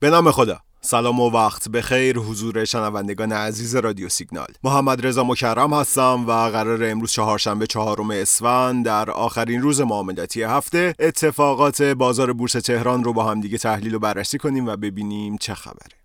به نام خدا. سلام و وقت به خیر حضور شنوندگان عزیز رادیو سیگنال. محمد رضا مکرم هستم و قرار امروز چهارشنبه چهارم اسفند در آخرین روز معاملاتی هفته اتفاقات بازار بورس تهران رو با هم دیگه تحلیل و بررسی کنیم و ببینیم چه خبره.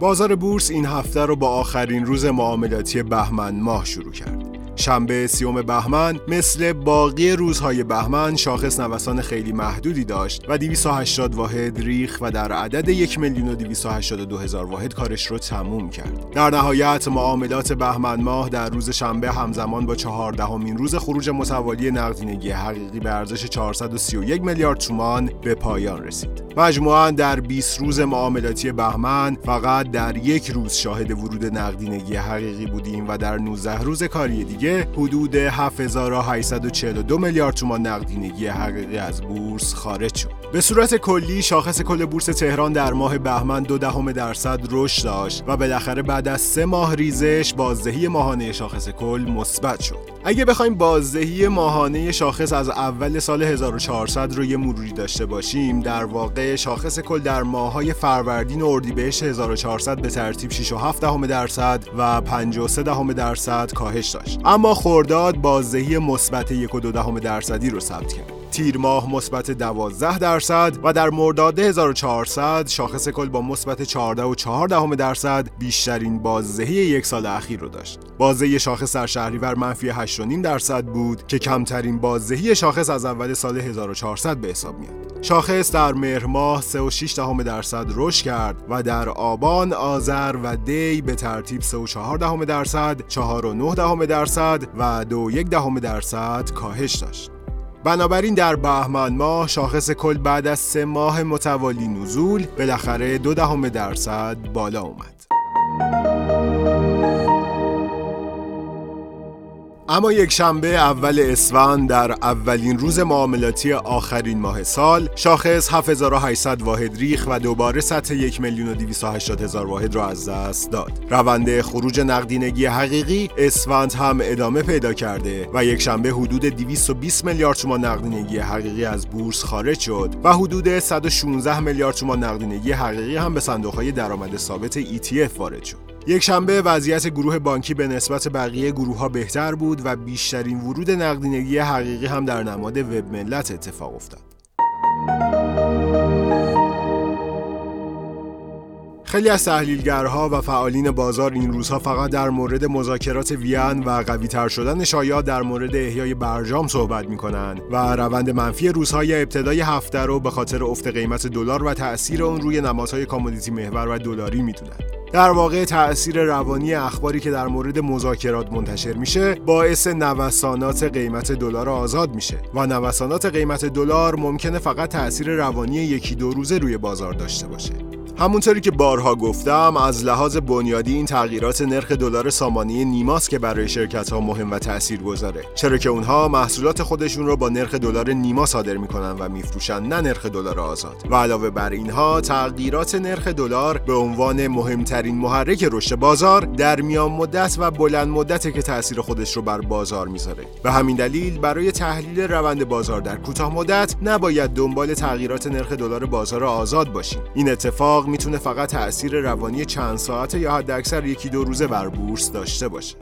بازار بورس این هفته رو با آخرین روز معاملاتی بهمن ماه شروع کرد. شنبه سیوم بهمن مثل باقی روزهای بهمن شاخص نوسان خیلی محدودی داشت و 280 واحد ریخ و در عدد 1 میلیون و 282 هزار واحد کارش رو تموم کرد. در نهایت معاملات بهمن ماه در روز شنبه همزمان با چهاردهمین روز خروج متوالی نقدینگی حقیقی به ارزش 431 میلیارد تومان به پایان رسید. مجموعاً در 20 روز معاملاتی بهمن فقط در یک روز شاهد ورود نقدینگی حقیقی بودیم و در 19 روز کاری دیگه حدود 7842 میلیارد تومان نقدینگی حقیقی از بورس خارج شد. به صورت کلی شاخص کل بورس تهران در ماه بهمن دو دهم درصد رشد داشت و بالاخره بعد از سه ماه ریزش بازدهی ماهانه شاخص کل مثبت شد. اگه بخوایم بازدهی ماهانه شاخص از اول سال 1400 رو یه مروری داشته باشیم در واقع شاخص کل در ماههای فروردین و اردیبهشت 1400 به ترتیب 6.7 دهم درصد و 53 دهم درصد کاهش داشت اما خرداد بازدهی مثبت 1.2 دهم درصدی رو ثبت کرد تیر ماه مثبت 12 درصد و در مرداد 1400 شاخص کل با مثبت 14 و 4 دهم درصد بیشترین بازدهی یک سال اخیر رو داشت. بازدهی شاخص در شهریور منفی 8.5 درصد بود که کمترین بازدهی شاخص از اول سال 1400 به حساب میاد. شاخص در مهر ماه 3.6 دهم درصد رشد کرد و در آبان، آذر و دی به ترتیب 3.4 دهم درصد، 4.9 دهم درصد و 2.1 دهم درصد کاهش داشت. بنابراین در بهمن ماه شاخص کل بعد از سه ماه متوالی نزول بالاخره دو دهم درصد بالا اومد. اما یک شنبه اول اسفند در اولین روز معاملاتی آخرین ماه سال شاخص 7800 واحد ریخ و دوباره سطح 1 میلیون و 280 هزار واحد را از دست داد. روند خروج نقدینگی حقیقی اسفند هم ادامه پیدا کرده و یک شنبه حدود 220 میلیارد تومان نقدینگی حقیقی از بورس خارج شد و حدود 116 میلیارد تومان نقدینگی حقیقی هم به صندوقهای درآمد ثابت ETF وارد شد. یک شنبه وضعیت گروه بانکی به نسبت بقیه گروه ها بهتر بود و بیشترین ورود نقدینگی حقیقی هم در نماد وب ملت اتفاق افتاد. خیلی از تحلیلگرها و فعالین بازار این روزها فقط در مورد مذاکرات وین و قوی تر شدن شایعات در مورد احیای برجام صحبت می کنند و روند منفی روزهای ابتدای هفته رو به خاطر افت قیمت دلار و تاثیر اون روی نمادهای کامودیتی محور و دلاری می‌دونن. در واقع تأثیر روانی اخباری که در مورد مذاکرات منتشر میشه باعث نوسانات قیمت دلار آزاد میشه و نوسانات قیمت دلار ممکنه فقط تأثیر روانی یکی دو روزه روی بازار داشته باشه همونطوری که بارها گفتم از لحاظ بنیادی این تغییرات نرخ دلار سامانه نیماست که برای شرکت ها مهم و تأثیر گذاره. چرا که اونها محصولات خودشون رو با نرخ دلار نیما صادر می‌کنن و میفروشن نه نرخ دلار آزاد. و علاوه بر اینها تغییرات نرخ دلار به عنوان مهمترین محرک رشد بازار در میان مدت و بلند مدت که تأثیر خودش رو بر بازار می‌ذاره. به همین دلیل برای تحلیل روند بازار در کوتاه مدت نباید دنبال تغییرات نرخ دلار بازار آزاد باشیم. این اتفاق می‌تونه فقط تأثیر روانی چند ساعته یا حداکثر یکی دو روزه بر بورس داشته باشه.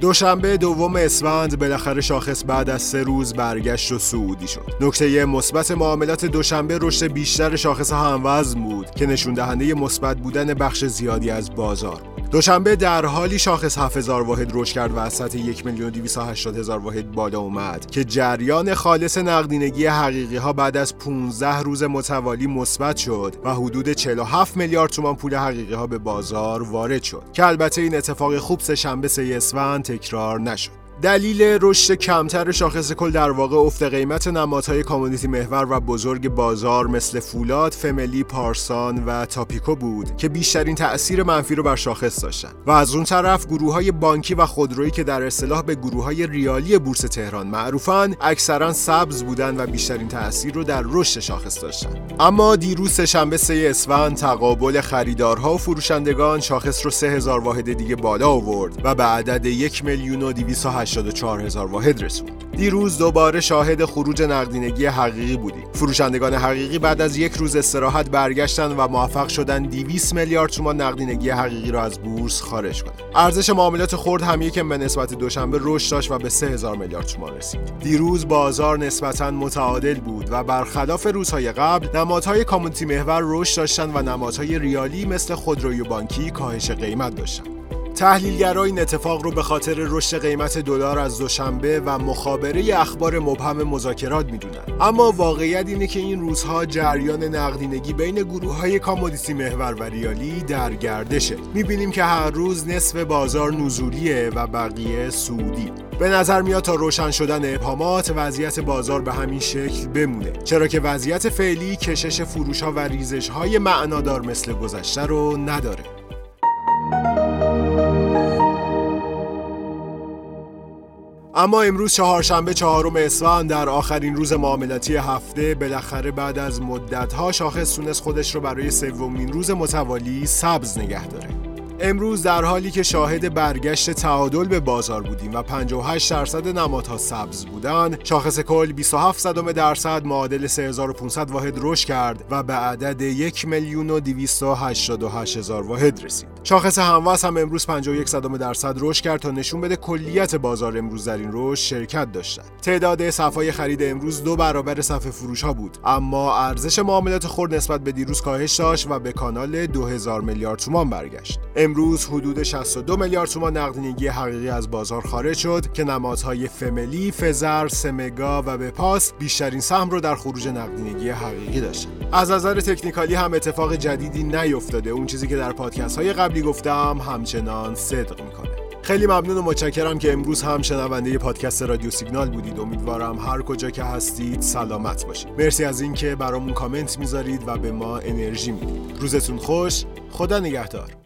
دوشنبه دوم اسفند بالاخره شاخص بعد از سه روز برگشت و سعودی شد. نکته مثبت معاملات دوشنبه رشد بیشتر شاخص هموزن بود که نشون دهنده مثبت بودن بخش زیادی از بازار. دوشنبه در حالی شاخص 7000 واحد رشد کرد و از سطح 1 میلیون هزار واحد بالا اومد که جریان خالص نقدینگی حقیقی ها بعد از 15 روز متوالی مثبت شد و حدود 47 میلیارد تومان پول حقیقی ها به بازار وارد شد که البته این اتفاق خوب سه شنبه سه اسفند تکرار نشد. دلیل رشد کمتر شاخص کل در واقع افت قیمت نمادهای کامودیتی محور و بزرگ بازار مثل فولاد، فملی، پارسان و تاپیکو بود که بیشترین تأثیر منفی رو بر شاخص داشتن. و از اون طرف گروه های بانکی و خودرویی که در اصطلاح به گروه های ریالی بورس تهران معروفن اکثرا سبز بودن و بیشترین تأثیر رو در رشد شاخص داشتن. اما دیروز شنبه سه اسفند تقابل خریدارها و فروشندگان شاخص رو 3000 واحد دیگه بالا آورد و به عدد 1 میلیون و 284 هزار واحد رسوند. دیروز دوباره شاهد خروج نقدینگی حقیقی بودیم. فروشندگان حقیقی بعد از یک روز استراحت برگشتن و موفق شدن 200 میلیارد تومان نقدینگی حقیقی را از بورس خارج کنند. ارزش معاملات خرد هم یکم به نسبت دوشنبه رشد داشت و به 3000 میلیارد تومان رسید. دیروز بازار نسبتا متعادل بود و برخلاف روزهای قبل نمادهای کامونتی محور رشد داشتند و نمادهای ریالی مثل خودروی بانکی کاهش قیمت داشتند. تحلیلگرا این اتفاق رو به خاطر رشد قیمت دلار از دوشنبه و مخابره اخبار مبهم مذاکرات می‌دونن. اما واقعیت اینه که این روزها جریان نقدینگی بین گروه های کامودیتی محور و ریالی در گردشه. می‌بینیم که هر روز نصف بازار نزولیه و بقیه سودی. به نظر میاد تا روشن شدن ابهامات وضعیت بازار به همین شکل بمونه. چرا که وضعیت فعلی کشش فروش ها و ریزش های معنادار مثل گذشته رو نداره. اما امروز چهارشنبه چهارم اسفند در آخرین روز معاملاتی هفته بالاخره بعد از مدتها شاخص تونست خودش رو برای سومین روز متوالی سبز نگه داره. امروز در حالی که شاهد برگشت تعادل به بازار بودیم و 58 درصد نمادها سبز بودن شاخص کل 27 صدم درصد معادل 3500 واحد رشد کرد و به عدد 1 میلیون و 288 هزار واحد رسید. شاخص هموز هم امروز 51 صدم درصد رشد کرد تا نشون بده کلیت بازار امروز در این رشد شرکت داشتن تعداد صفای خرید امروز دو برابر صف فروش ها بود اما ارزش معاملات خرد نسبت به دیروز کاهش داشت و به کانال 2000 میلیارد تومان برگشت. امروز حدود 62 میلیارد تومان نقدینگی حقیقی از بازار خارج شد که نمادهای فملی، فزر، سمگا و بپاس بیشترین سهم رو در خروج نقدینگی حقیقی داشتن. از نظر تکنیکالی هم اتفاق جدیدی نیفتاده. اون چیزی که در پادکست های قبلی گفتم همچنان صدق می‌کنه. خیلی ممنون و متشکرم که امروز هم شنونده پادکست رادیو سیگنال بودید امیدوارم هر کجا که هستید سلامت باشید مرسی از اینکه برامون کامنت می‌ذارید و به ما انرژی می‌دید روزتون خوش خدا نگهدار